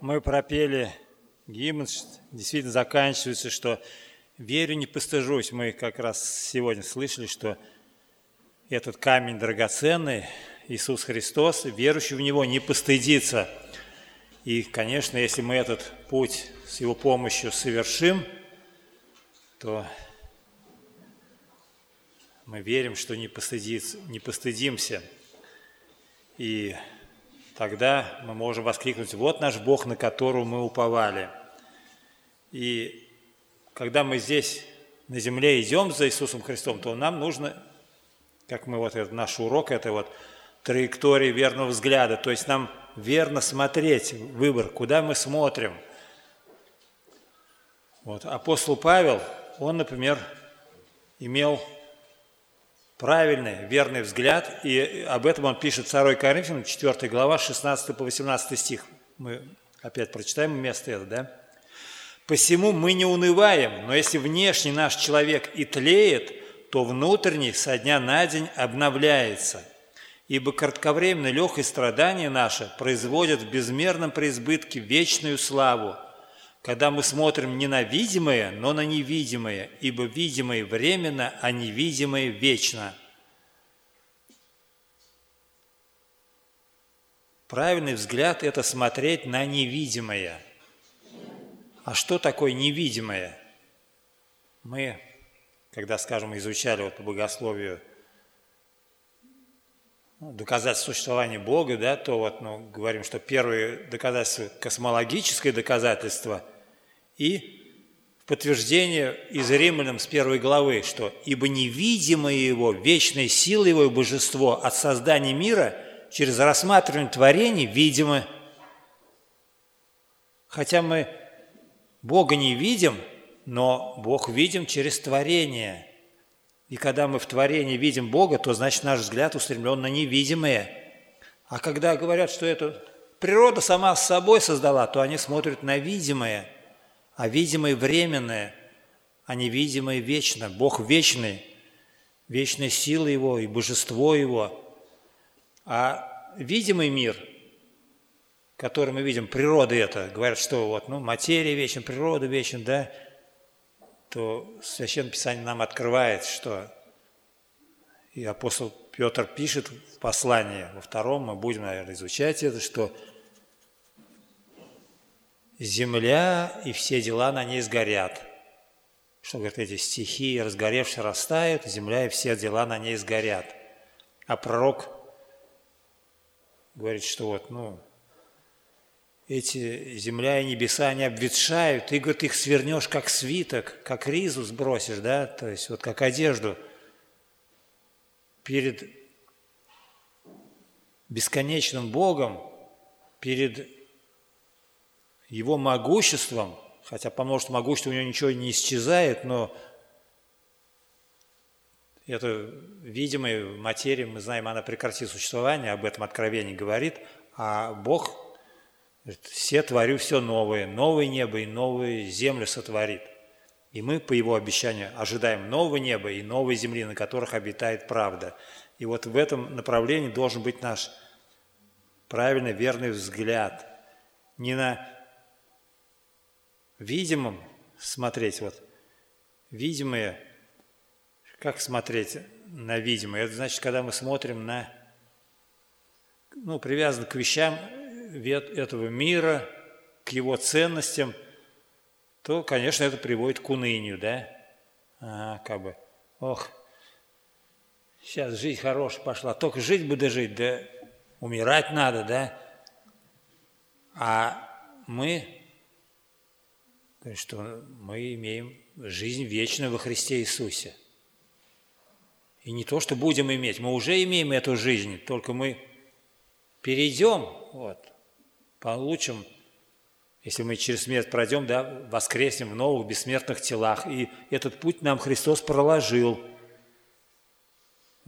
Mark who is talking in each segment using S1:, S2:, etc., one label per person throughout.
S1: мы пропели гимн, действительно заканчивается, что «Верю, не постыжусь». Мы как раз сегодня слышали, что этот камень драгоценный, Иисус Христос, верующий в Него не постыдится. И, конечно, если мы этот путь с Его помощью совершим, то мы верим, что не, постыдится, не постыдимся. И тогда мы можем воскликнуть, вот наш Бог, на которого мы уповали. И когда мы здесь на земле идем за Иисусом Христом, то нам нужно, как мы вот этот наш урок, это вот траектории верного взгляда, то есть нам верно смотреть, выбор, куда мы смотрим. Вот. Апостол Павел, он, например, имел правильный, верный взгляд, и об этом он пишет 2 Коринфянам, 4 глава, 16 по 18 стих. Мы опять прочитаем место это, да? «Посему мы не унываем, но если внешний наш человек и тлеет, то внутренний со дня на день обновляется. Ибо кратковременное легкое страдание наше производит в безмерном преизбытке вечную славу, когда мы смотрим не на видимое, но на невидимое, ибо видимое временно, а невидимое вечно. Правильный взгляд – это смотреть на невидимое. А что такое невидимое? Мы, когда, скажем, изучали вот по богословию ну, доказательство существования Бога, да, то вот, ну, говорим, что первые доказательства – космологическое доказательство – и в подтверждение из Римлянам с первой главы, что «Ибо невидимое его, вечная сила его и божество от создания мира через рассматривание творений видимо». Хотя мы Бога не видим, но Бог видим через творение. И когда мы в творении видим Бога, то значит наш взгляд устремлен на невидимое. А когда говорят, что это природа сама с собой создала, то они смотрят на видимое – а видимое временное, а невидимое вечно. Бог вечный, вечная сила Его и божество Его. А видимый мир, который мы видим, природа это, говорят, что вот, ну, материя вечна, природа вечна, да, то Священное Писание нам открывает, что и апостол Петр пишет в послании, во втором мы будем, наверное, изучать это, что земля и все дела на ней сгорят. Что, говорит, эти стихии, разгоревшие, растают, земля и все дела на ней сгорят. А пророк говорит, что вот, ну, эти земля и небеса, они обветшают, ты, говорит, их свернешь как свиток, как ризу сбросишь, да, то есть вот как одежду перед бесконечным Богом, перед его могуществом, хотя по множеству могущества у него ничего не исчезает, но это видимая материя, мы знаем, она прекратит существование, об этом Откровение говорит, а Бог говорит, все творю все новое, новое небо и новую землю сотворит. И мы, по его обещанию, ожидаем нового неба и новой земли, на которых обитает правда. И вот в этом направлении должен быть наш правильный, верный взгляд. Не на видимым смотреть, вот, видимое, как смотреть на видимое? Это значит, когда мы смотрим на, ну, привязан к вещам этого мира, к его ценностям, то, конечно, это приводит к унынию, да? Ага, как бы, ох, сейчас жизнь хорошая пошла, только жить бы дожить, да умирать надо, да? А мы что мы имеем жизнь вечную во Христе Иисусе. И не то, что будем иметь, мы уже имеем эту жизнь, только мы перейдем, вот, получим, если мы через смерть пройдем, да, воскреснем в новых бессмертных телах. И этот путь нам Христос проложил.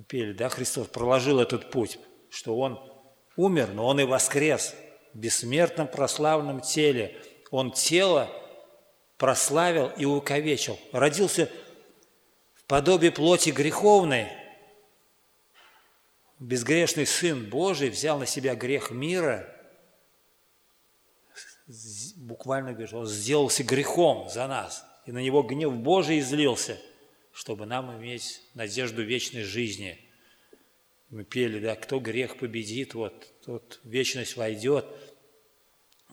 S1: Пели, да, Христос проложил этот путь, что Он умер, но Он и воскрес в бессмертном прославленном теле. Он тело прославил и уковечил. Родился в подобии плоти греховной. Безгрешный Сын Божий взял на себя грех мира, буквально говорит, он сделался грехом за нас, и на него гнев Божий излился, чтобы нам иметь надежду вечной жизни. Мы пели, да, кто грех победит, вот, тот вечность войдет.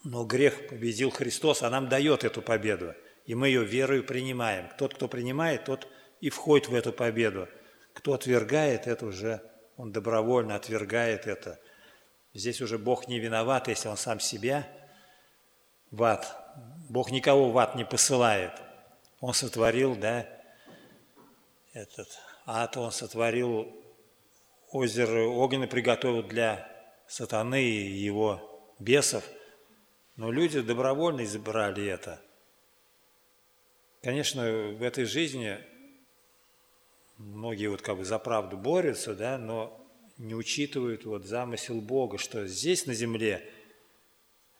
S1: Но грех победил Христос, а нам дает эту победу. И мы ее верою принимаем. Тот, кто принимает, тот и входит в эту победу. Кто отвергает, это уже он добровольно отвергает это. Здесь уже Бог не виноват, если он сам себя в ад. Бог никого в ад не посылает. Он сотворил, да, этот ад, он сотворил озеро огненное, приготовил для сатаны и его бесов. Но люди добровольно избрали это. Конечно, в этой жизни многие вот как бы за правду борются, да, но не учитывают вот замысел Бога, что здесь на земле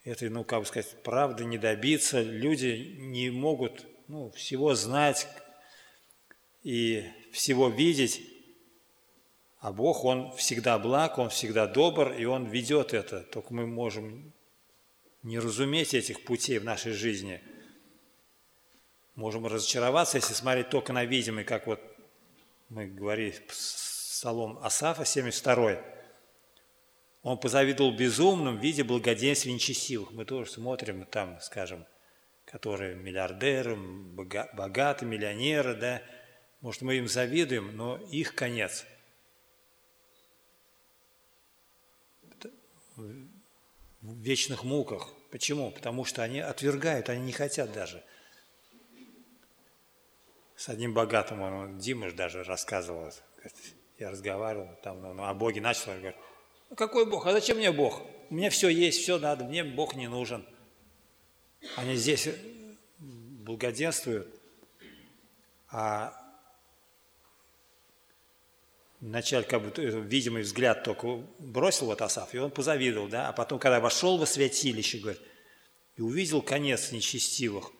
S1: этой, ну, как бы сказать, правды не добиться, люди не могут ну, всего знать и всего видеть, а Бог, Он всегда благ, Он всегда добр, и Он ведет это. Только мы можем не разуметь этих путей в нашей жизни. Можем разочароваться, если смотреть только на видимый, как вот мы говорили, Псалом Асафа, 72 он позавидовал безумным в виде благоденствия нечестивых. Мы тоже смотрим там, скажем, которые миллиардеры, богатые, миллионеры, да, может, мы им завидуем, но их конец в вечных муках. Почему? Потому что они отвергают, они не хотят даже. С одним богатым, он, Дима даже рассказывал, я разговаривал, там, ну, о Боге начал, он говорит, «А какой Бог? А зачем мне Бог? У меня все есть, все надо, мне Бог не нужен. Они здесь благоденствуют, а вначале как бы видимый взгляд только бросил вот Асав, и он позавидовал, да, а потом, когда вошел во святилище, говорит, и увидел конец нечестивых,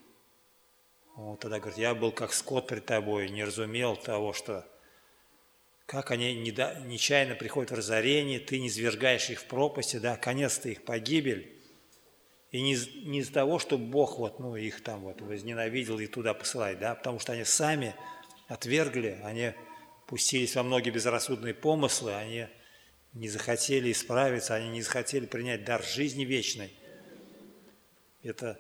S1: он тогда говорит, я был как скот пред тобой, не разумел того, что как они нечаянно приходят в разорение, ты не свергаешь их в пропасти, да, конец-то их погибель. И не, не из-за того, что Бог вот, ну, их там вот возненавидел и туда посылает, да, потому что они сами отвергли, они пустились во многие безрассудные помыслы, они не захотели исправиться, они не захотели принять дар жизни вечной. Это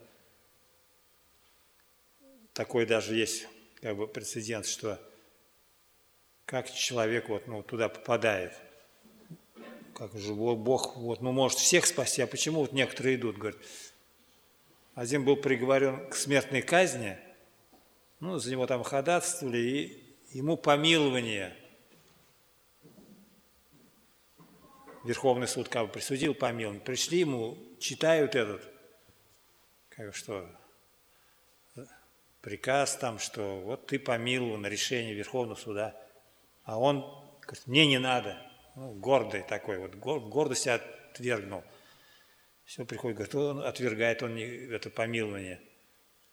S1: такой даже есть как бы прецедент, что как человек вот, ну, туда попадает. Как же Бог вот, ну, может всех спасти, а почему вот некоторые идут? Говорят, один был приговорен к смертной казни, ну, за него там ходатайствовали, и ему помилование. Верховный суд как бы присудил помилование. Пришли ему, читают этот, как что, приказ там, что вот ты помилован, решение Верховного суда – а он говорит, мне не надо. Ну, гордый такой, вот гордость отвергнул. Все приходит, говорит, он отвергает он это помилование.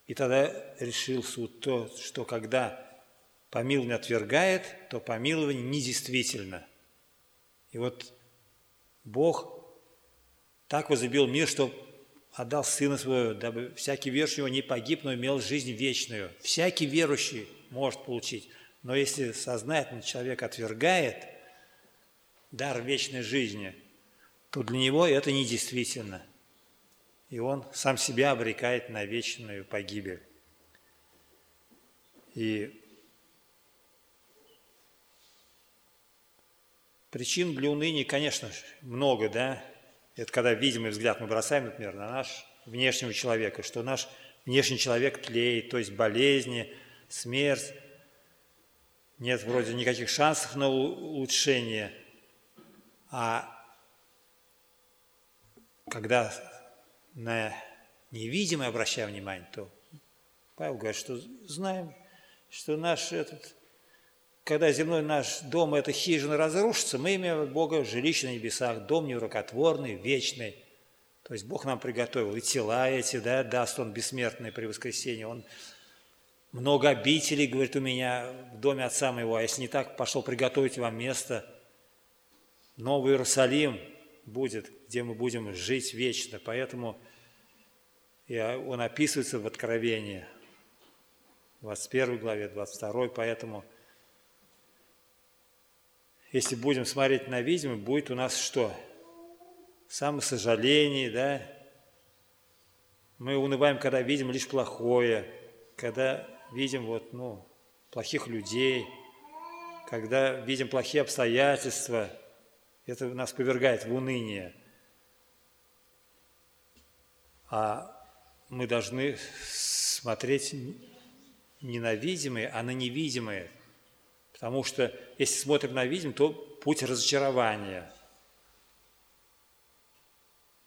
S1: И тогда решил суд то, что когда помилование отвергает, то помилование недействительно. И вот Бог так возлюбил мир, что отдал Сына Своего, дабы всякий верующий не погиб, но имел жизнь вечную. Всякий верующий может получить. Но если сознательно человек отвергает дар вечной жизни, то для него это недействительно. И он сам себя обрекает на вечную погибель. И причин для уныния, конечно, много, да. Это когда видимый взгляд мы бросаем, например, на наш внешнего человека, что наш внешний человек тлеет, то есть болезни, смерть, нет вроде никаких шансов на улучшение, а когда на невидимое обращаем внимание, то Павел говорит, что знаем, что наш этот, когда земной наш дом, эта хижина разрушится, мы имеем от Бога жилище на небесах, дом нерукотворный, вечный. То есть Бог нам приготовил и тела эти, да, даст Он бессмертные при воскресении, Он много обителей, говорит, у меня в доме отца моего, а если не так, пошел приготовить вам место. Новый Иерусалим будет, где мы будем жить вечно. Поэтому И он описывается в Откровении, 21 главе, 22, поэтому если будем смотреть на видимое, будет у нас что? Самосожаление, да? Мы унываем, когда видим лишь плохое, когда видим вот, ну, плохих людей, когда видим плохие обстоятельства, это нас повергает в уныние. А мы должны смотреть не на видимое, а на невидимое. Потому что если смотрим на видимое, то путь разочарования.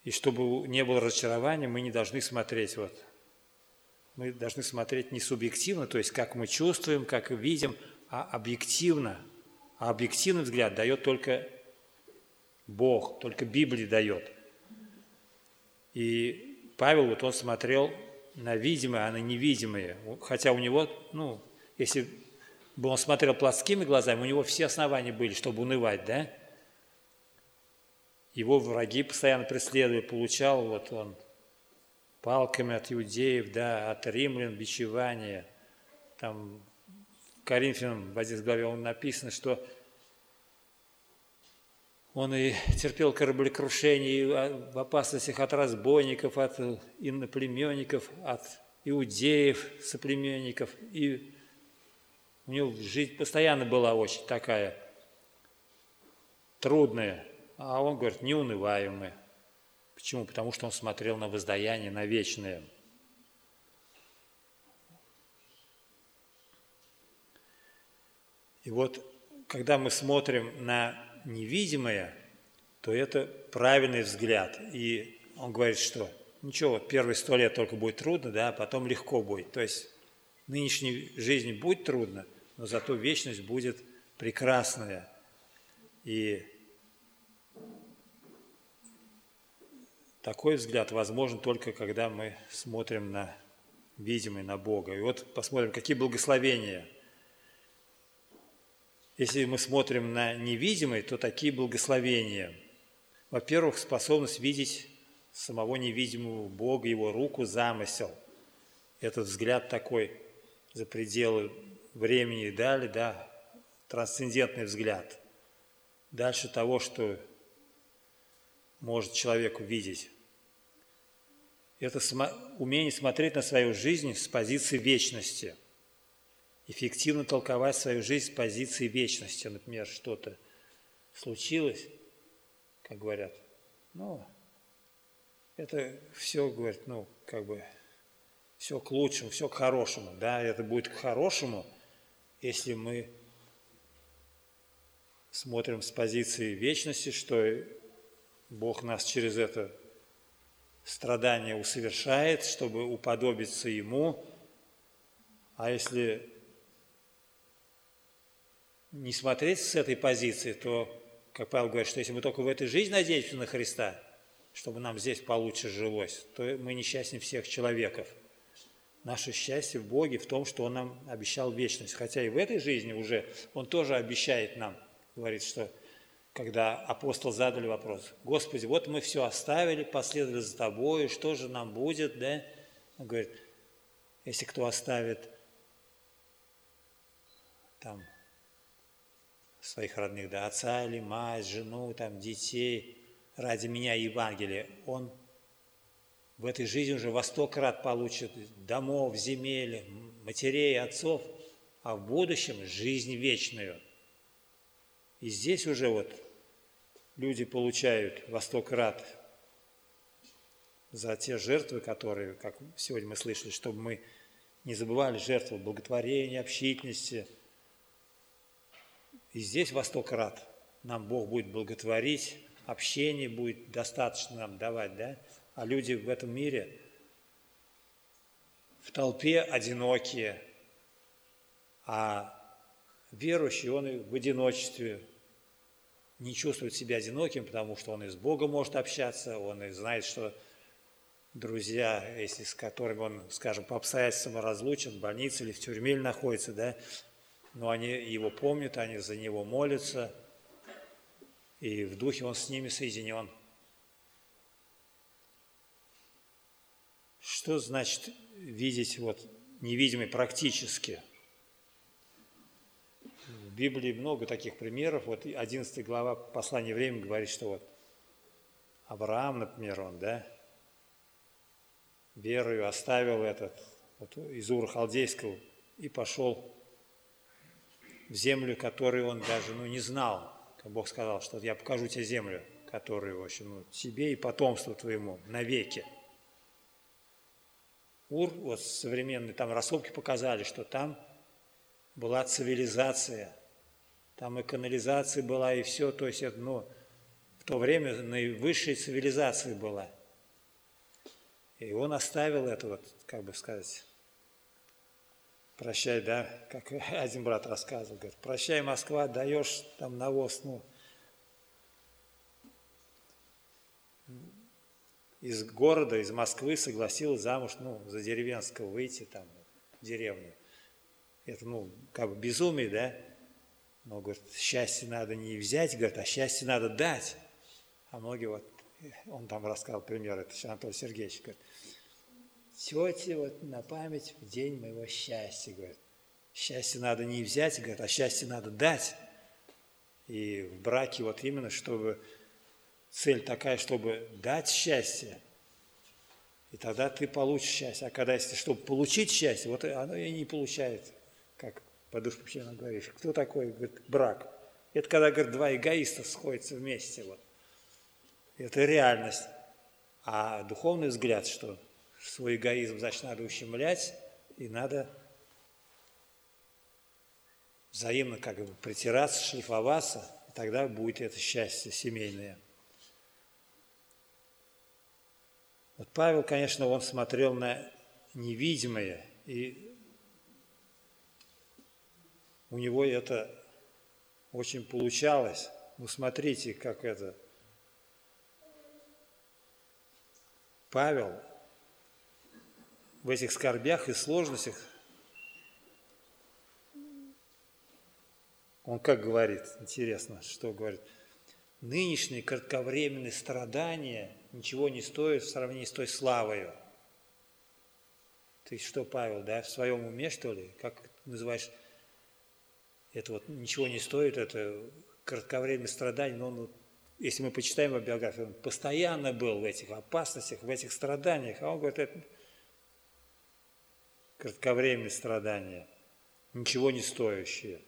S1: И чтобы не было разочарования, мы не должны смотреть вот. Мы должны смотреть не субъективно, то есть как мы чувствуем, как видим, а объективно. А объективный взгляд дает только Бог, только Библия дает. И Павел, вот он смотрел на видимое, а на невидимое. Хотя у него, ну, если бы он смотрел плоскими глазами, у него все основания были, чтобы унывать, да? Его враги постоянно преследовали, получал вот он палками от иудеев, да, от римлян бичевание. Там Коринфянам в 11 главе он написано, что он и терпел кораблекрушение в опасностях от разбойников, от иноплеменников, от иудеев, соплеменников. И у него жизнь постоянно была очень такая трудная. А он говорит, не унываем мы. Почему? Потому что он смотрел на воздаяние, на вечное – И вот, когда мы смотрим на невидимое, то это правильный взгляд. И он говорит, что ничего, первые сто лет только будет трудно, да, а потом легко будет. То есть нынешней жизни будет трудно, но зато вечность будет прекрасная. И такой взгляд возможен только когда мы смотрим на видимое, на Бога. И вот посмотрим, какие благословения – если мы смотрим на невидимое, то такие благословения. Во-первых, способность видеть самого невидимого Бога, Его руку, замысел. Этот взгляд такой за пределы времени дали, да, трансцендентный взгляд. Дальше того, что может человек увидеть. Это умение смотреть на свою жизнь с позиции вечности – эффективно толковать свою жизнь с позиции вечности. Например, что-то случилось, как говорят, ну, это все, говорят, ну, как бы, все к лучшему, все к хорошему. Да, это будет к хорошему, если мы смотрим с позиции вечности, что Бог нас через это страдание усовершает, чтобы уподобиться Ему. А если не смотреть с этой позиции, то, как Павел говорит, что если мы только в этой жизни надеемся на Христа, чтобы нам здесь получше жилось, то мы несчастнее всех человеков. Наше счастье в Боге в том, что Он нам обещал вечность. Хотя и в этой жизни уже Он тоже обещает нам, говорит, что когда апостол задали вопрос, Господи, вот мы все оставили, последовали за Тобой, что же нам будет, да? Он говорит, если кто оставит там своих родных, да, отца или мать, жену, там, детей, ради меня Евангелие, он в этой жизни уже во сто крат получит домов, земель, матерей, отцов, а в будущем жизнь вечную. И здесь уже вот люди получают во сто крат за те жертвы, которые, как сегодня мы слышали, чтобы мы не забывали жертву благотворения, общительности – и здесь во сто крат нам Бог будет благотворить, общение будет достаточно нам давать, да? А люди в этом мире в толпе одинокие, а верующий, он и в одиночестве не чувствует себя одиноким, потому что он и с Богом может общаться, он и знает, что друзья, если с которыми он, скажем, по обстоятельствам разлучен, в больнице или в тюрьме находится, да, но они его помнят, они за него молятся, и в духе он с ними соединен. Что значит видеть вот невидимый практически? В Библии много таких примеров. Вот 11 глава послания времени говорит, что вот Авраам, например, он, да, верою оставил этот вот, из Ура Халдейского и пошел в землю, которую он даже ну, не знал. Как Бог сказал, что я покажу тебе землю, которую, в общем, ну, тебе и потомству твоему навеки. Ур, вот современные там раскопки показали, что там была цивилизация, там и канализация была, и все, то есть это, ну, в то время наивысшая цивилизация была. И он оставил это, вот, как бы сказать, прощай, да, как один брат рассказывал, говорит, прощай, Москва, даешь там навоз, ну, из города, из Москвы согласилась замуж, ну, за деревенского выйти там, в деревню. Это, ну, как бы безумие, да? Но, говорит, счастье надо не взять, говорит, а счастье надо дать. А многие вот, он там рассказал пример, это Анатолий Сергеевич, говорит, тете вот на память в день моего счастья, говорит. Счастье надо не взять, говорит, а счастье надо дать. И в браке вот именно, чтобы цель такая, чтобы дать счастье, и тогда ты получишь счастье. А когда, если чтобы получить счастье, вот оно и не получает, как по душпущину говоришь. Кто такой, говорит, брак? Это когда, говорит, два эгоиста сходятся вместе. Вот. Это реальность. А духовный взгляд, что свой эгоизм, значит, надо ущемлять, и надо взаимно как бы притираться, шлифоваться, и тогда будет это счастье семейное. Вот Павел, конечно, он смотрел на невидимое, и у него это очень получалось. Ну, смотрите, как это. Павел в этих скорбях и сложностях, он как говорит, интересно, что говорит, нынешние кратковременные страдания ничего не стоят в сравнении с той славою. Ты что, Павел, да, в своем уме, что ли? Как называешь это вот ничего не стоит, это кратковременное страдание, но он, если мы почитаем его биографию, он постоянно был в этих опасностях, в этих страданиях, а он говорит, это кратковременные страдания, ничего не стоящие.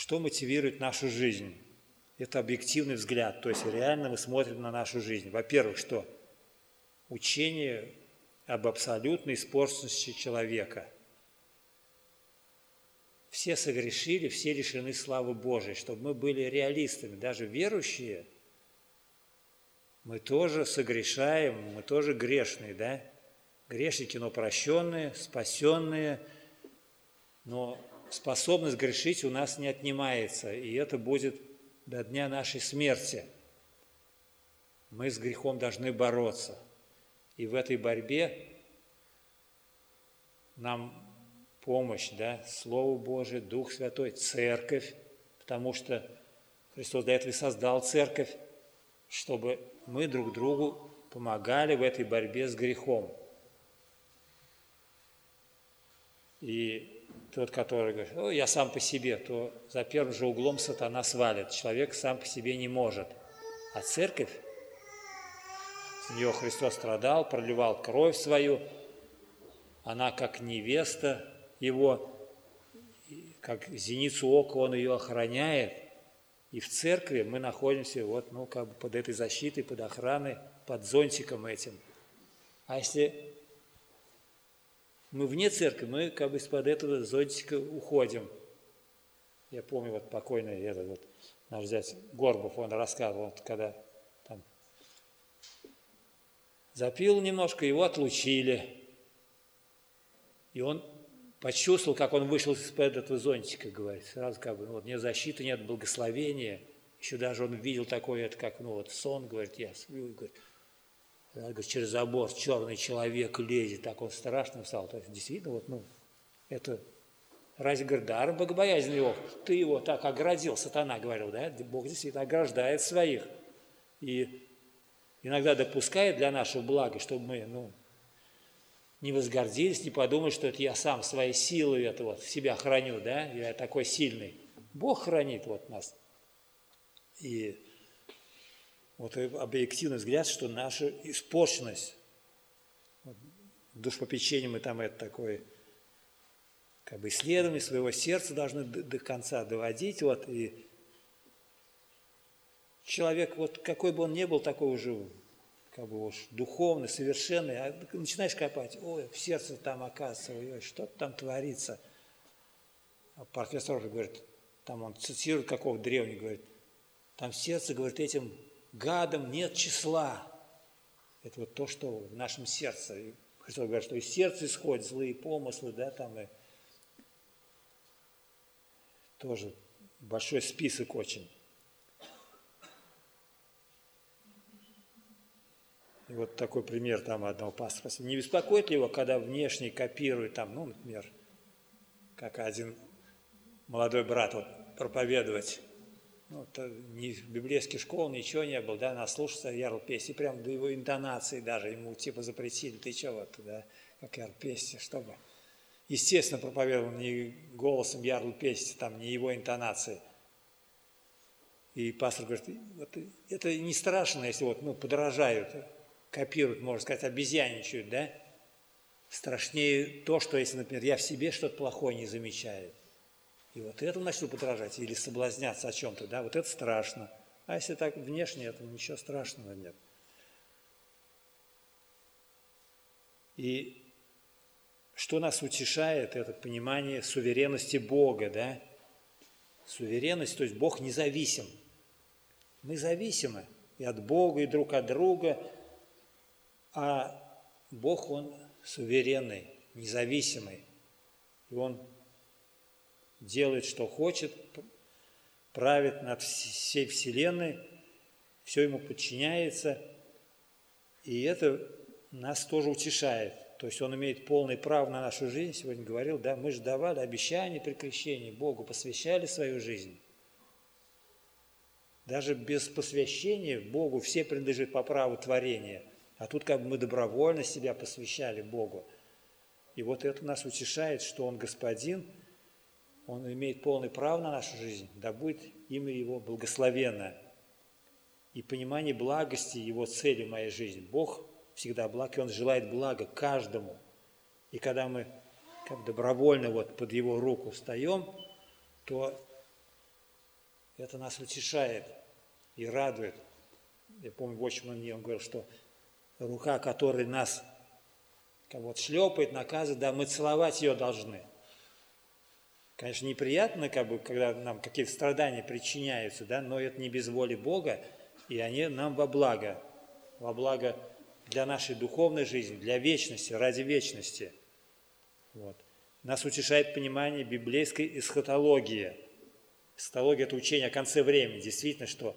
S1: Что мотивирует нашу жизнь? Это объективный взгляд, то есть реально мы смотрим на нашу жизнь. Во-первых, что? Учение об абсолютной испорченности человека. Все согрешили, все лишены славы Божией, чтобы мы были реалистами, даже верующие – мы тоже согрешаем, мы тоже грешные, да? Грешники, но прощенные, спасенные, но способность грешить у нас не отнимается, и это будет до дня нашей смерти. Мы с грехом должны бороться. И в этой борьбе нам помощь, да, Слово Божие, Дух Святой, Церковь, потому что Христос до этого и создал Церковь, чтобы мы друг другу помогали в этой борьбе с грехом. И тот, который говорит, о, я сам по себе, то за первым же углом сатана свалит. Человек сам по себе не может. А церковь, с нее Христос страдал, проливал кровь свою, она как невеста его, как зеницу ока он ее охраняет – и в церкви мы находимся вот, ну, как бы под этой защитой, под охраной, под зонтиком этим. А если мы вне церкви, мы как бы из-под этого зонтика уходим. Я помню, вот покойный этот вот наш зять Горбов, он рассказывал, вот, когда там запил немножко, его отлучили. И он почувствовал, как он вышел из-под этого зонтика, говорит, сразу как бы, ну, вот нет защиты, нет благословения, еще даже он видел такое, это как, ну, вот сон, говорит, я сплю, говорит, говорит, через забор черный человек лезет, так он страшно стал, то есть действительно, вот, ну, это Разве, говорит, богобоязнь его, ты его так оградил, сатана говорил, да, Бог действительно ограждает своих. И иногда допускает для нашего блага, чтобы мы ну, не возгордились, не подумали, что это я сам своей силой это вот себя храню, да, я такой сильный. Бог хранит вот нас. И вот объективный взгляд, что наша испорченность, вот, душпопечение мы там это такое, как бы исследование своего сердца должны до, до конца доводить, вот, и человек, вот какой бы он ни был, такой уже как бы уж духовный, совершенный, а начинаешь копать, ой, в сердце там оказывается, ой, что-то там творится. А профессор говорит, там он цитирует какого древнего, говорит, там сердце, говорит, этим гадам нет числа. Это вот то, что в нашем сердце. Христос говорит, что из сердца исходят злые помыслы, да, там и тоже большой список очень. И вот такой пример там одного пастора. Не беспокоит ли его, когда внешне копирует там, ну, например, как один молодой брат вот, проповедовать. Ну, то ни в библейской школе ничего не было, да, наслушался ярл песни, прям до его интонации даже, ему типа запретили, ты что вот, да, как ярл песни, чтобы. Естественно, проповедовал не голосом ярл песни, там, не его интонации. И пастор говорит, вот это не страшно, если вот, ну, подражают копируют, можно сказать, обезьяничают, да? Страшнее то, что если, например, я в себе что-то плохое не замечаю. И вот это начну подражать или соблазняться о чем-то, да, вот это страшно. А если так внешне, это ничего страшного нет. И что нас утешает, это понимание суверенности Бога, да? Суверенность, то есть Бог независим. Мы зависимы и от Бога, и друг от друга, а Бог, Он суверенный, независимый. И Он делает, что хочет, правит над всей Вселенной, все Ему подчиняется. И это нас тоже утешает. То есть Он имеет полное право на нашу жизнь. Сегодня говорил, да, мы же давали обещания при крещении Богу, посвящали свою жизнь. Даже без посвящения Богу все принадлежит по праву творения – а тут как бы мы добровольно себя посвящали Богу. И вот это нас утешает, что Он Господин, Он имеет полный право на нашу жизнь, да будет имя Его благословенно. И понимание благости Его цели в моей жизни. Бог всегда благ, и Он желает блага каждому. И когда мы как добровольно вот под Его руку встаем, то это нас утешает и радует. Я помню, в общем, он говорил, что рука, которая нас как вот шлепает, наказывает, да, мы целовать ее должны. Конечно, неприятно, как бы, когда нам какие-то страдания причиняются, да, но это не без воли Бога, и они нам во благо, во благо для нашей духовной жизни, для вечности, ради вечности. Вот. Нас утешает понимание библейской эсхатологии. Эсхатология – это учение о конце времени. Действительно, что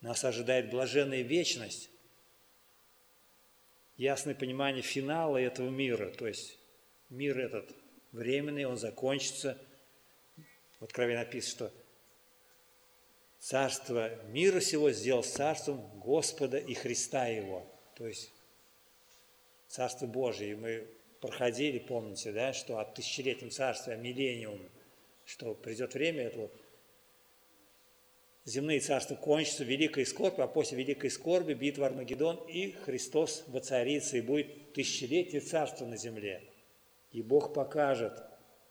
S1: нас ожидает блаженная вечность, ясное понимание финала этого мира. То есть мир этот временный, он закончится. В Откровении написано, что царство мира всего сделал царством Господа и Христа Его. То есть Царство Божие. И мы проходили, помните, да, что от тысячелетнего царства, миллениум, что придет время этого земные царства кончатся, великая скорбь, а после великой скорби битва Армагеддон, и Христос воцарится, и будет тысячелетие царства на земле. И Бог покажет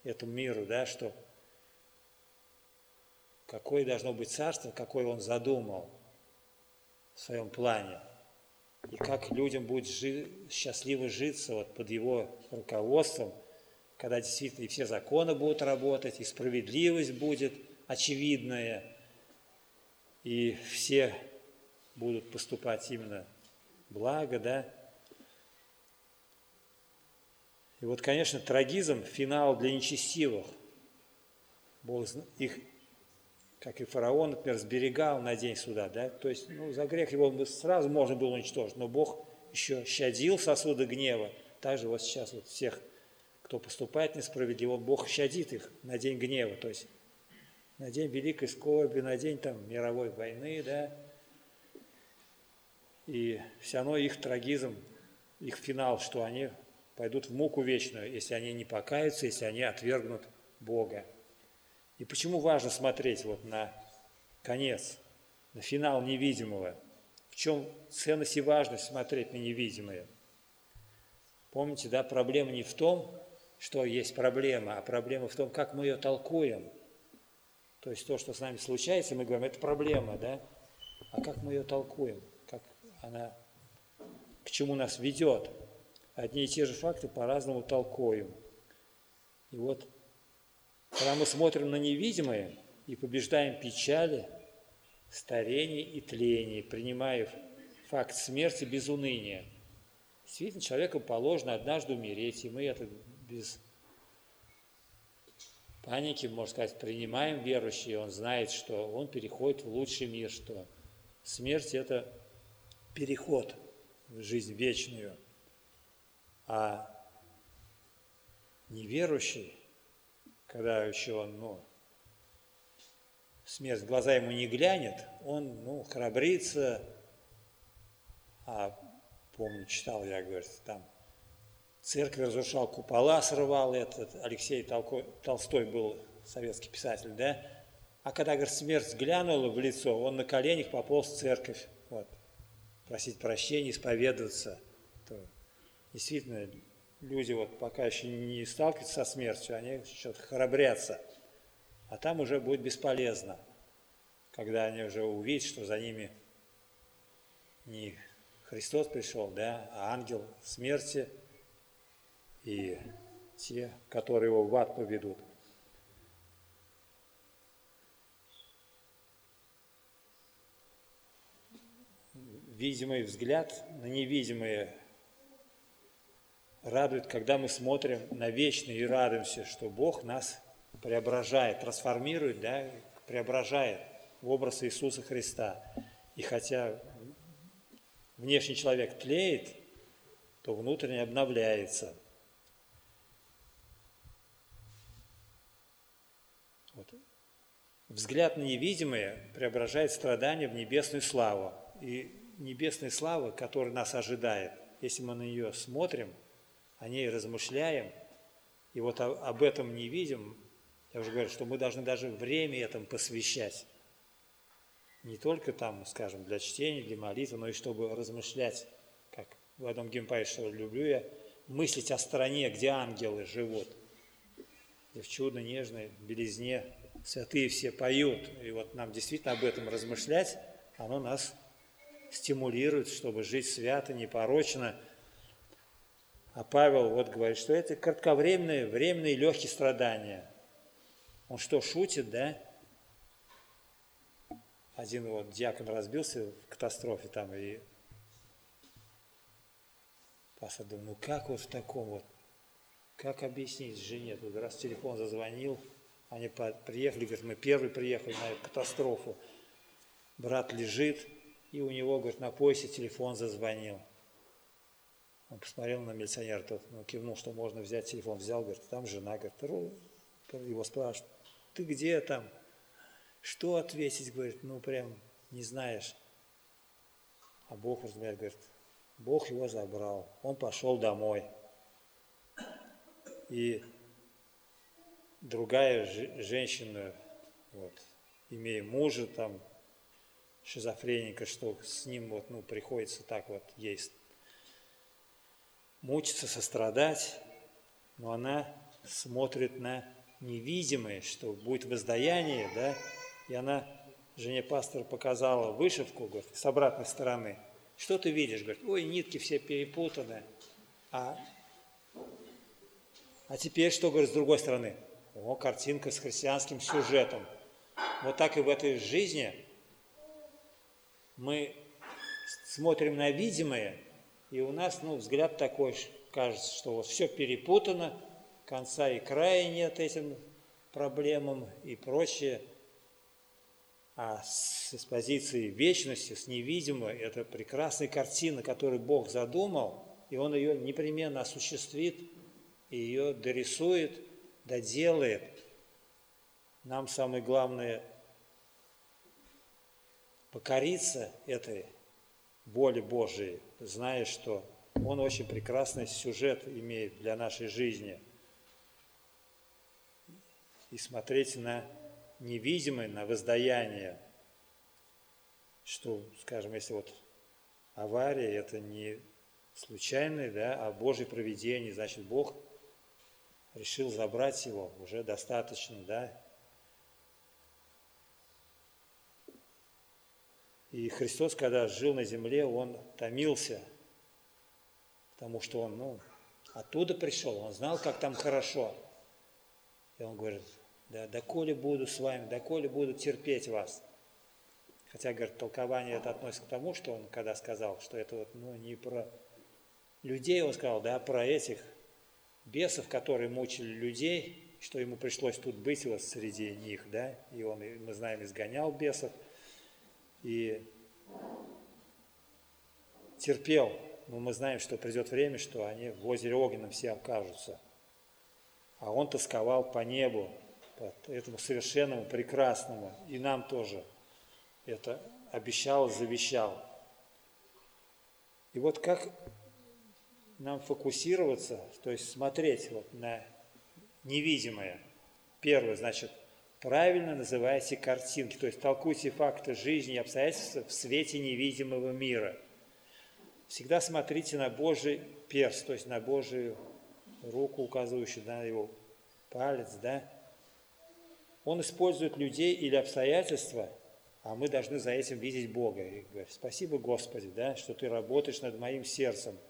S1: этому миру, да, что какое должно быть царство, какое Он задумал в своем плане. И как людям будет жи- счастливо житься вот под Его руководством, когда действительно и все законы будут работать, и справедливость будет очевидная – и все будут поступать именно благо, да. И вот, конечно, трагизм – финал для нечестивых. Бог их, как и фараон, например, сберегал на день суда, да, то есть, ну, за грех его сразу можно было уничтожить, но Бог еще щадил сосуды гнева. Также вот сейчас вот всех, кто поступает несправедливо, Бог щадит их на день гнева, то есть на день великой скорби, на день там мировой войны, да. И все равно их трагизм, их финал, что они пойдут в муку вечную, если они не покаются, если они отвергнут Бога. И почему важно смотреть вот на конец, на финал невидимого? В чем ценность и важность смотреть на невидимое? Помните, да, проблема не в том, что есть проблема, а проблема в том, как мы ее толкуем. То есть то, что с нами случается, мы говорим, это проблема, да? А как мы ее толкуем? Как она, к чему нас ведет? Одни и те же факты по-разному толкуем. И вот, когда мы смотрим на невидимое и побеждаем печали, старение и тление, принимая факт смерти без уныния, действительно человеку положено однажды умереть, и мы это без паники, можно сказать, принимаем верующий, он знает, что он переходит в лучший мир, что смерть – это переход в жизнь вечную. А неверующий, когда еще он, ну, смерть в глаза ему не глянет, он, ну, храбрится, а помню, читал я, говорит, там церковь разрушал, купола срывал, этот Алексей Толстой был советский писатель, да? А когда, говорит, смерть взглянула в лицо, он на коленях пополз в церковь, вот, просить прощения, исповедоваться. То, действительно, люди вот пока еще не сталкиваются со смертью, они что-то храбрятся. А там уже будет бесполезно, когда они уже увидят, что за ними не Христос пришел, да, а ангел смерти – и те, которые его в ад поведут. Видимый взгляд на невидимое радует, когда мы смотрим на вечное и радуемся, что Бог нас преображает, трансформирует, да, преображает в образ Иисуса Христа. И хотя внешний человек тлеет, то внутренне обновляется – Вот. Взгляд на невидимое преображает страдания в небесную славу. И небесная слава, которая нас ожидает, если мы на нее смотрим, о ней размышляем, и вот об этом не видим, я уже говорю, что мы должны даже время этому посвящать. Не только там, скажем, для чтения, для молитвы, но и чтобы размышлять, как в одном гимпае, что люблю я, мыслить о стране, где ангелы живут – и в чудно нежной белизне святые все поют. И вот нам действительно об этом размышлять, оно нас стимулирует, чтобы жить свято, непорочно. А Павел вот говорит, что это кратковременные, временные легкие страдания. Он что, шутит, да? Один вот диакон разбился в катастрофе там, и пастор думал, ну как вот в таком вот как объяснить жене? Тут раз телефон зазвонил, они приехали, говорят, мы первые приехали на эту катастрофу. Брат лежит, и у него, говорит, на поясе телефон зазвонил. Он посмотрел на милиционера, тот ну, кивнул, что можно взять телефон. Взял, говорит, там жена, говорит, его спрашивают, ты где там? Что ответить, говорит, ну прям не знаешь. А Бог разговаривает, говорит, Бог его забрал, он пошел домой и другая женщина, вот, имея мужа там, шизофреника, что с ним вот, ну, приходится так вот есть мучиться, сострадать, но она смотрит на невидимое, что будет воздаяние, да, и она жене пастора показала вышивку, говорит, с обратной стороны. Что ты видишь? Говорит, ой, нитки все перепутаны. А а теперь что, говорит, с другой стороны? О, картинка с христианским сюжетом. Вот так и в этой жизни мы смотрим на видимое, и у нас ну, взгляд такой, кажется, что вот все перепутано, конца и края нет этим проблемам и прочее. А с, с позиции вечности, с невидимой, это прекрасная картина, которую Бог задумал, и Он ее непременно осуществит и ее дорисует, доделает. Нам самое главное покориться этой воли Божией, зная, что он очень прекрасный сюжет имеет для нашей жизни. И смотреть на невидимое, на воздаяние, что, скажем, если вот авария, это не случайное, да, а Божье провидение, значит, Бог решил забрать его, уже достаточно, да. И Христос, когда жил на земле, Он томился, потому что Он, ну, оттуда пришел, Он знал, как там хорошо. И Он говорит, да, доколе буду с вами, доколе буду терпеть вас. Хотя, говорит, толкование это относится к тому, что он когда сказал, что это вот, ну, не про людей, он сказал, да, а про этих бесов, которые мучили людей, что ему пришлось тут быть вот среди них, да, и он, мы знаем, изгонял бесов, и терпел, но мы знаем, что придет время, что они в озере огненном все окажутся. А он тосковал по небу, по этому совершенному, прекрасному, и нам тоже это обещал, завещал. И вот как нам фокусироваться, то есть смотреть вот на невидимое. Первое, значит, правильно называйте картинки, то есть толкуйте факты жизни и обстоятельства в свете невидимого мира. Всегда смотрите на Божий перст, то есть на Божию руку, указывающую на его палец, да. Он использует людей или обстоятельства, а мы должны за этим видеть Бога. И говорю, спасибо, Господи, да, что Ты работаешь над моим сердцем –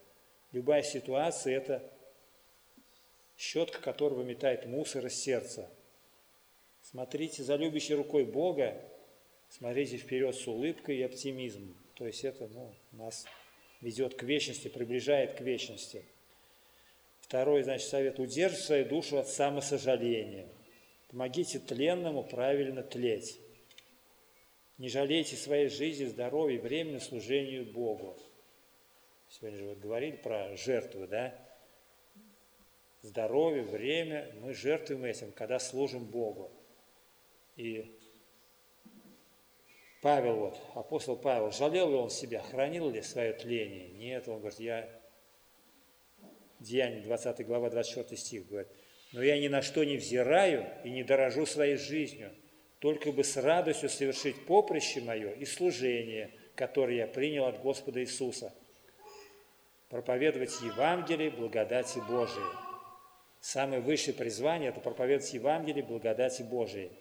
S1: Любая ситуация – это щетка, которая выметает мусор из сердца. Смотрите за любящей рукой Бога, смотрите вперед с улыбкой и оптимизмом. То есть это ну, нас ведет к вечности, приближает к вечности. Второй, значит, совет – удерживать свою душу от самосожаления. Помогите тленному правильно тлеть. Не жалейте своей жизни, здоровья времени служению Богу. Сегодня же вот говорили про жертву, да? Здоровье, время, мы жертвуем этим, когда служим Богу. И Павел, вот, апостол Павел, жалел ли он себя, хранил ли свое тление? Нет, он говорит, я, Деяние 20 глава, 24 стих говорит, но я ни на что не взираю и не дорожу своей жизнью, только бы с радостью совершить поприще мое и служение, которое я принял от Господа Иисуса – проповедовать Евангелие благодати Божией. Самое высшее призвание – это проповедовать Евангелие благодати Божией.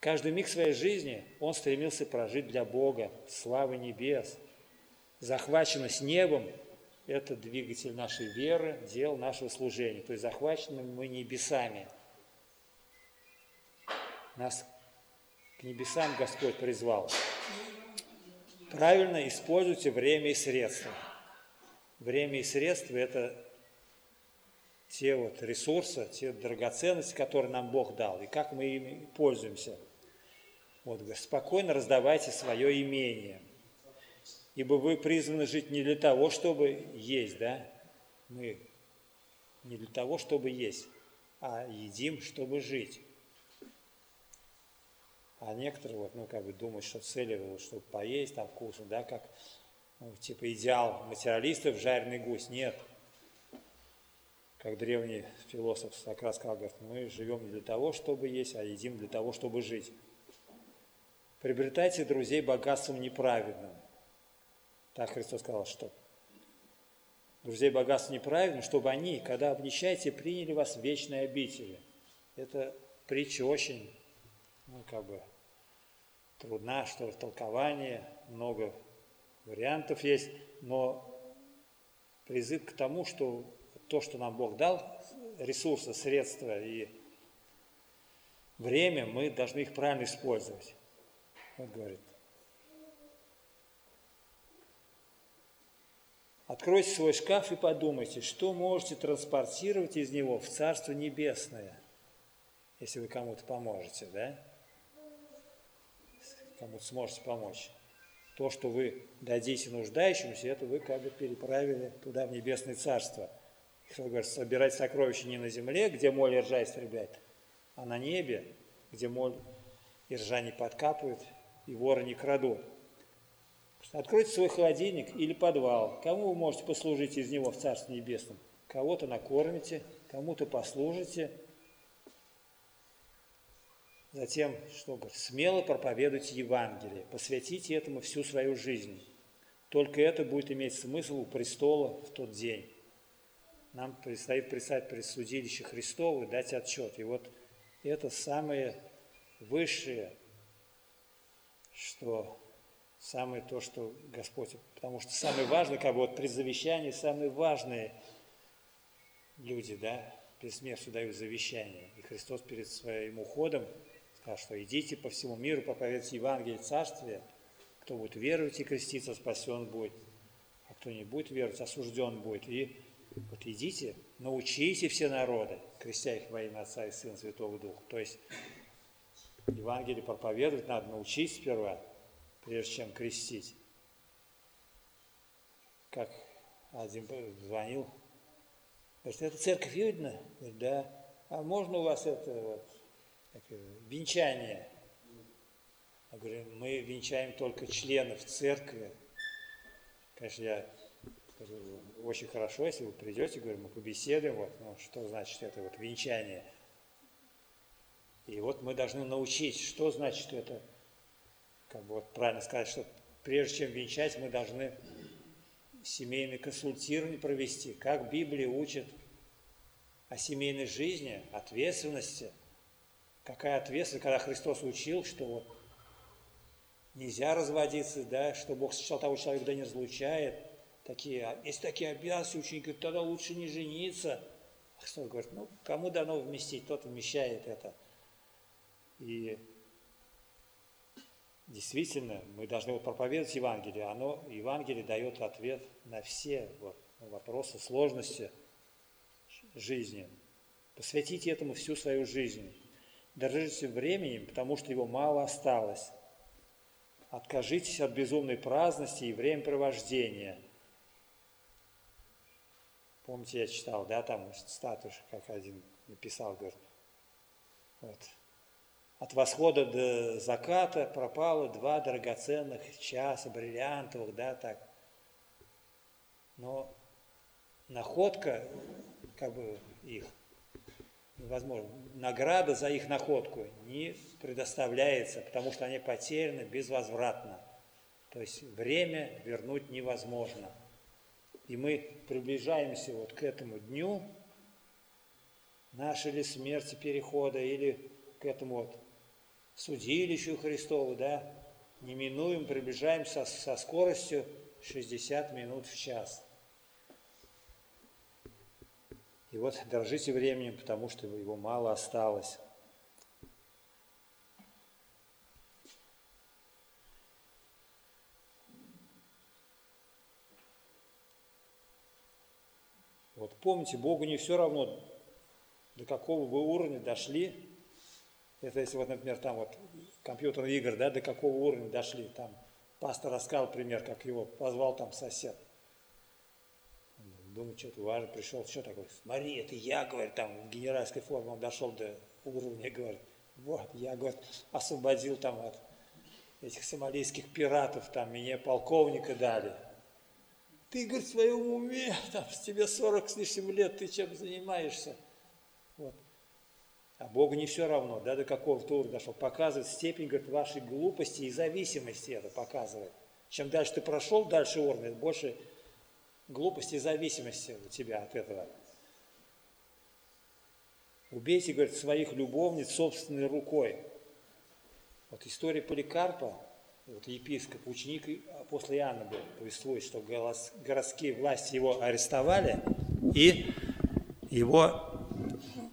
S1: Каждый миг своей жизни он стремился прожить для Бога, славы небес. Захваченность небом – это двигатель нашей веры, дел нашего служения. То есть захвачены мы небесами. Нас к небесам Господь призвал. Правильно используйте время и средства – время и средства – это те вот ресурсы, те драгоценности, которые нам Бог дал, и как мы ими пользуемся. Вот, спокойно раздавайте свое имение, ибо вы призваны жить не для того, чтобы есть, да, мы не для того, чтобы есть, а едим, чтобы жить. А некоторые вот, ну, как бы думают, что цели, чтобы поесть там вкусно, да, как ну, типа идеал материалистов, жареный гусь. Нет. Как древний философ Сократ сказал, говорит, мы живем не для того, чтобы есть, а едим для того, чтобы жить. Приобретайте друзей богатством неправедным. Так Христос сказал, что друзей богатством неправедным, чтобы они, когда обнищаете, приняли вас в вечной обители. Это притча очень, ну, как бы, трудна, что ли, толкование, много вариантов есть, но призыв к тому, что то, что нам Бог дал, ресурсы, средства и время, мы должны их правильно использовать. Вот говорит. Откройте свой шкаф и подумайте, что можете транспортировать из него в Царство Небесное, если вы кому-то поможете, да? Кому-то сможете помочь то, что вы дадите нуждающимся, это вы как бы переправили туда, в Небесное Царство. Что говорит, собирать сокровища не на земле, где моль и ржа истребляет, а на небе, где моль и ржа не подкапывают, и воры не крадут. Откройте свой холодильник или подвал. Кому вы можете послужить из него в Царстве Небесном? Кого-то накормите, кому-то послужите. Затем, что говорит, смело проповедуйте Евангелие, посвятите этому всю свою жизнь. Только это будет иметь смысл у престола в тот день. Нам предстоит предстать пред судилище и дать отчет. И вот это самое высшее, что самое то, что Господь, потому что самое важное, как бы вот при завещании, самые важные люди, да, перед смертью дают завещание. И Христос перед своим уходом сказал, что идите по всему миру, проповедуйте Евангелие Царствия, кто будет веровать и креститься, спасен будет, а кто не будет веровать, осужден будет. И вот идите, научите все народы, крестя их во имя Отца и Сына Святого Духа. То есть Евангелие проповедовать надо научить сперва, прежде чем крестить. Как один звонил, говорит, это церковь видно? Говорит, да. А можно у вас это вот, венчание? Я говорю, мы венчаем только членов церкви. Конечно, я очень хорошо, если вы придете, говорю, мы побеседуем, вот, ну, что значит это вот венчание. И вот мы должны научить, что значит это, как бы вот правильно сказать, что прежде чем венчать, мы должны семейное консультирование провести, как Библия учит о семейной жизни, ответственности. Какая ответственность, когда Христос учил, что вот нельзя разводиться, да, что Бог сначала того человека да не разлучает – такие, есть такие обязанности ученики, тогда лучше не жениться. А Христос говорит, ну, кому дано вместить, тот вмещает это. И действительно, мы должны вот проповедовать Евангелие. Оно, Евангелие дает ответ на все вот, вопросы, сложности жизни. Посвятите этому всю свою жизнь. Дорожите временем, потому что его мало осталось. Откажитесь от безумной праздности и времяпровождения – Помните, я читал, да, там статус, как один написал, говорит, вот, от восхода до заката пропало два драгоценных часа, бриллиантовых, да, так. Но находка, как бы их, невозможно, награда за их находку не предоставляется, потому что они потеряны безвозвратно. То есть время вернуть невозможно. И мы приближаемся вот к этому дню, нашей ли смерти перехода, или к этому вот судилищу Христову, да, неминуем приближаемся со скоростью 60 минут в час. И вот дорожите временем, потому что его мало осталось. Вот помните, Богу не все равно, до какого вы уровня дошли. Это если вот, например, там вот компьютерные игры, да, до какого уровня дошли. Там пастор рассказал пример, как его позвал там сосед. Думаю, что-то важно, пришел, что такое? Смотри, это я, говорит, там в генеральской форме он дошел до уровня, говорит, вот, я, говорит, освободил там от этих сомалийских пиратов, там мне полковника дали ты, говорит, в своем уме, там, с тебе 40 с лишним лет, ты чем занимаешься? Вот. А Богу не все равно, да, до какого-то уровня дошел. Показывает степень, говорит, вашей глупости и зависимости это показывает. Чем дальше ты прошел, дальше уровня, больше глупости и зависимости у тебя от этого. Убейте, говорит, своих любовниц собственной рукой. Вот история Поликарпа, вот епископ, ученик после Иоанна был, повествует, что городские власти его арестовали и его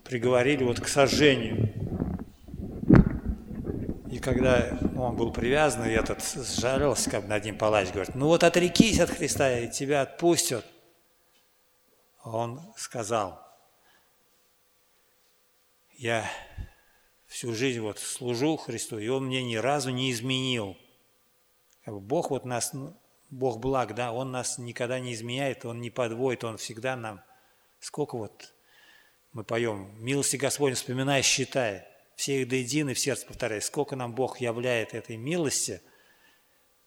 S1: приговорили вот к сожжению. И когда он был привязан, и этот сжалился, как над ним палач, говорит, ну вот отрекись от Христа, и тебя отпустят. Он сказал, я всю жизнь вот служу Христу, и Он мне ни разу не изменил – Бог вот нас, ну, Бог благ, да, Он нас никогда не изменяет, Он не подводит, Он всегда нам, сколько вот мы поем, милости Господень вспоминай, считай, все их до едины в сердце повторяй, сколько нам Бог являет этой милости,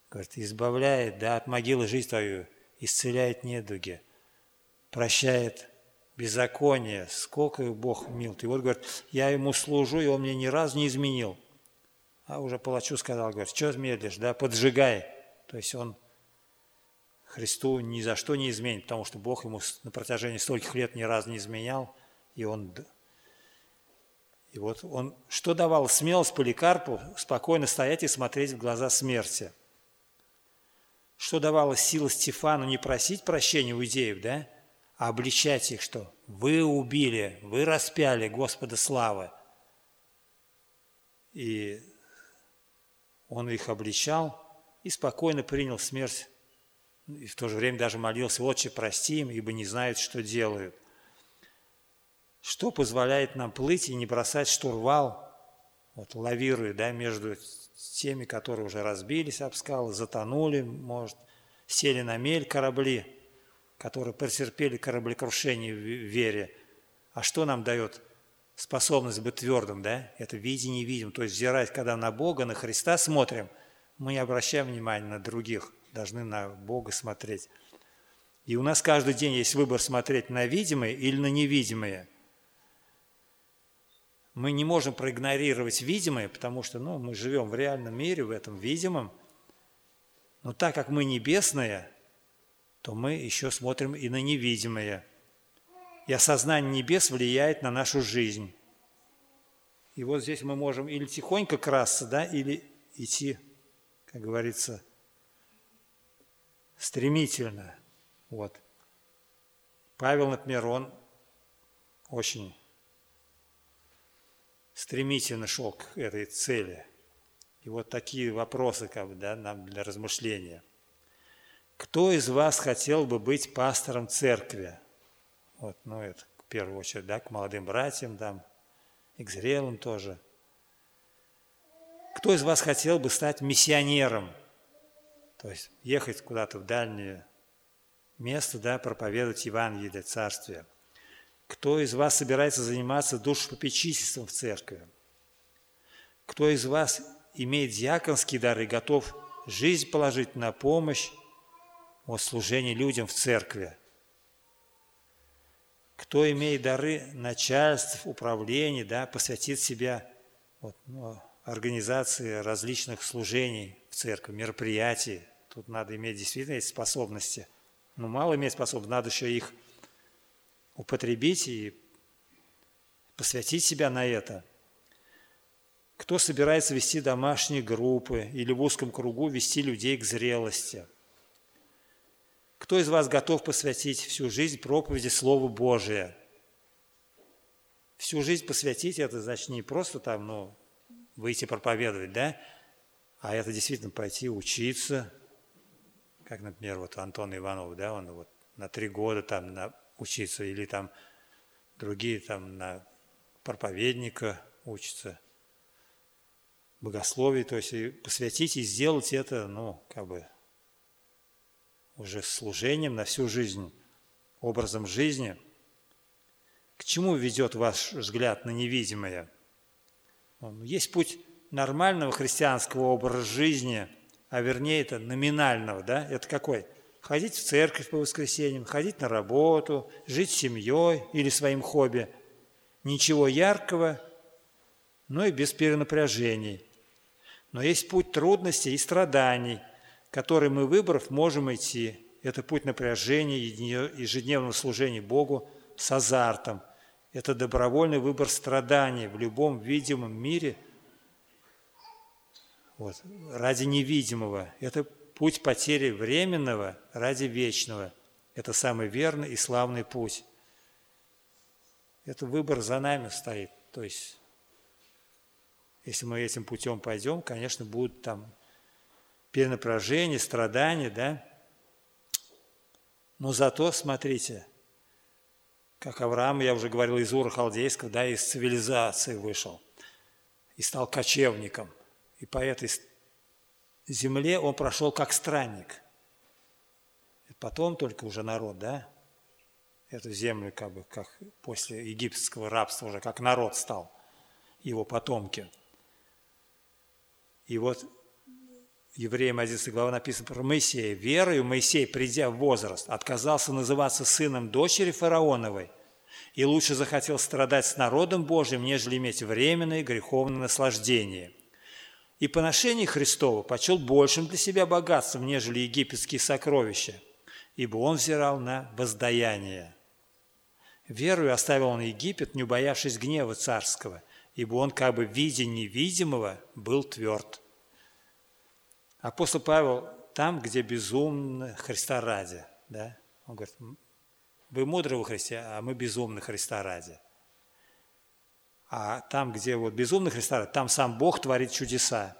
S1: говорит, избавляет да, от могилы жизнь твою, исцеляет недуги, прощает беззаконие, сколько Бог мил. И вот, говорит, я ему служу, и он мне ни разу не изменил. А уже палачу сказал, говорит, что медлишь, да, поджигай. То есть он Христу ни за что не изменит, потому что Бог ему на протяжении стольких лет ни разу не изменял, и он и вот он что давал смелость Поликарпу спокойно стоять и смотреть в глаза смерти? Что давало силу Стефану не просить прощения у идеев, да? А обличать их, что вы убили, вы распяли Господа славы. И он их обличал и спокойно принял смерть. И в то же время даже молился, «Отче, прости им, ибо не знают, что делают». Что позволяет нам плыть и не бросать штурвал, вот лавируя да, между теми, которые уже разбились об скалы, затонули, может, сели на мель корабли, которые претерпели кораблекрушение в вере. А что нам дает способность быть твердым, да? Это видеть не видим. То есть взирать, когда на Бога, на Христа смотрим, мы не обращаем внимания на других, должны на Бога смотреть. И у нас каждый день есть выбор смотреть на видимое или на невидимое – мы не можем проигнорировать видимое, потому что ну, мы живем в реальном мире, в этом видимом. Но так как мы небесные, то мы еще смотрим и на невидимое. И осознание небес влияет на нашу жизнь. И вот здесь мы можем или тихонько красться, да, или идти, как говорится, стремительно. Вот. Павел, например, он очень стремительно шел к этой цели. И вот такие вопросы как бы, да, нам для размышления. Кто из вас хотел бы быть пастором церкви? Вот, ну, это в первую очередь, да, к молодым братьям, там, и к зрелым тоже. Кто из вас хотел бы стать миссионером? То есть ехать куда-то в дальнее место, да, проповедовать Евангелие Царствия – кто из вас собирается заниматься душепопечительством в церкви? Кто из вас имеет диаконский дар и готов жизнь положить на помощь о служении людям в церкви? Кто имеет дары начальств, управлений, да, посвятит себя вот, ну, организации различных служений в церкви, мероприятий. Тут надо иметь действительно эти способности. Но мало иметь способности, надо еще их употребить и посвятить себя на это. Кто собирается вести домашние группы или в узком кругу вести людей к зрелости? Кто из вас готов посвятить всю жизнь проповеди Слова Божия? Всю жизнь посвятить это значит не просто там, ну, выйти проповедовать, да, а это действительно пойти учиться, как, например, вот Антон Иванов, да, он вот на три года там на учиться, или там другие там на проповедника учатся, богословие, то есть и посвятить и сделать это, ну, как бы уже служением на всю жизнь, образом жизни. К чему ведет ваш взгляд на невидимое? Есть путь нормального христианского образа жизни, а вернее это номинального, да? Это какой? – ходить в церковь по воскресеньям, ходить на работу, жить семьей или своим хобби. Ничего яркого, но и без перенапряжений. Но есть путь трудностей и страданий, который мы, выбрав, можем идти. Это путь напряжения, ежедневного служения Богу с азартом. Это добровольный выбор страданий в любом видимом мире вот, ради невидимого. Это Путь потери временного ради вечного – это самый верный и славный путь. Это выбор за нами стоит. То есть, если мы этим путем пойдем, конечно, будут там перенапряжения, страдания, да? Но зато, смотрите, как Авраам, я уже говорил, из Ура Халдейского, да, из цивилизации вышел и стал кочевником. И по этой земле он прошел как странник. Потом только уже народ, да, эту землю как бы как после египетского рабства уже как народ стал, его потомки. И вот Евреям 11 глава написано про Моисея. Верою Моисей, придя в возраст, отказался называться сыном дочери фараоновой и лучше захотел страдать с народом Божьим, нежели иметь временное греховное наслаждение. И поношение Христова почел большим для себя богатством, нежели египетские сокровища, ибо он взирал на воздаяние. Верою оставил он Египет, не убоявшись гнева царского, ибо он, как бы видя невидимого, был тверд. Апостол Павел там, где безумно Христа ради. Да? Он говорит, вы мудры во Христе, а мы безумны Христа ради. А там, где вот безумный Христа ради, там сам Бог творит чудеса.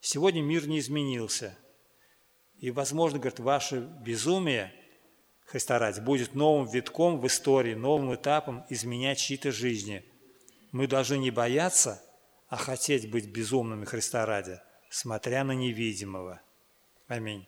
S1: Сегодня мир не изменился. И, возможно, говорит, ваше безумие Христа ради будет новым витком в истории, новым этапом изменять чьи-то жизни. Мы должны не бояться, а хотеть быть безумными Христа ради – смотря на невидимого. Аминь.